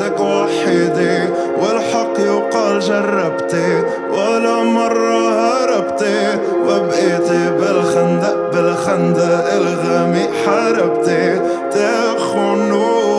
وحدك وحدي والحق يقال جربتي ولا مرة هربتي وبقيتي بالخندق بالخندق الغامي حاربتي. تخنوق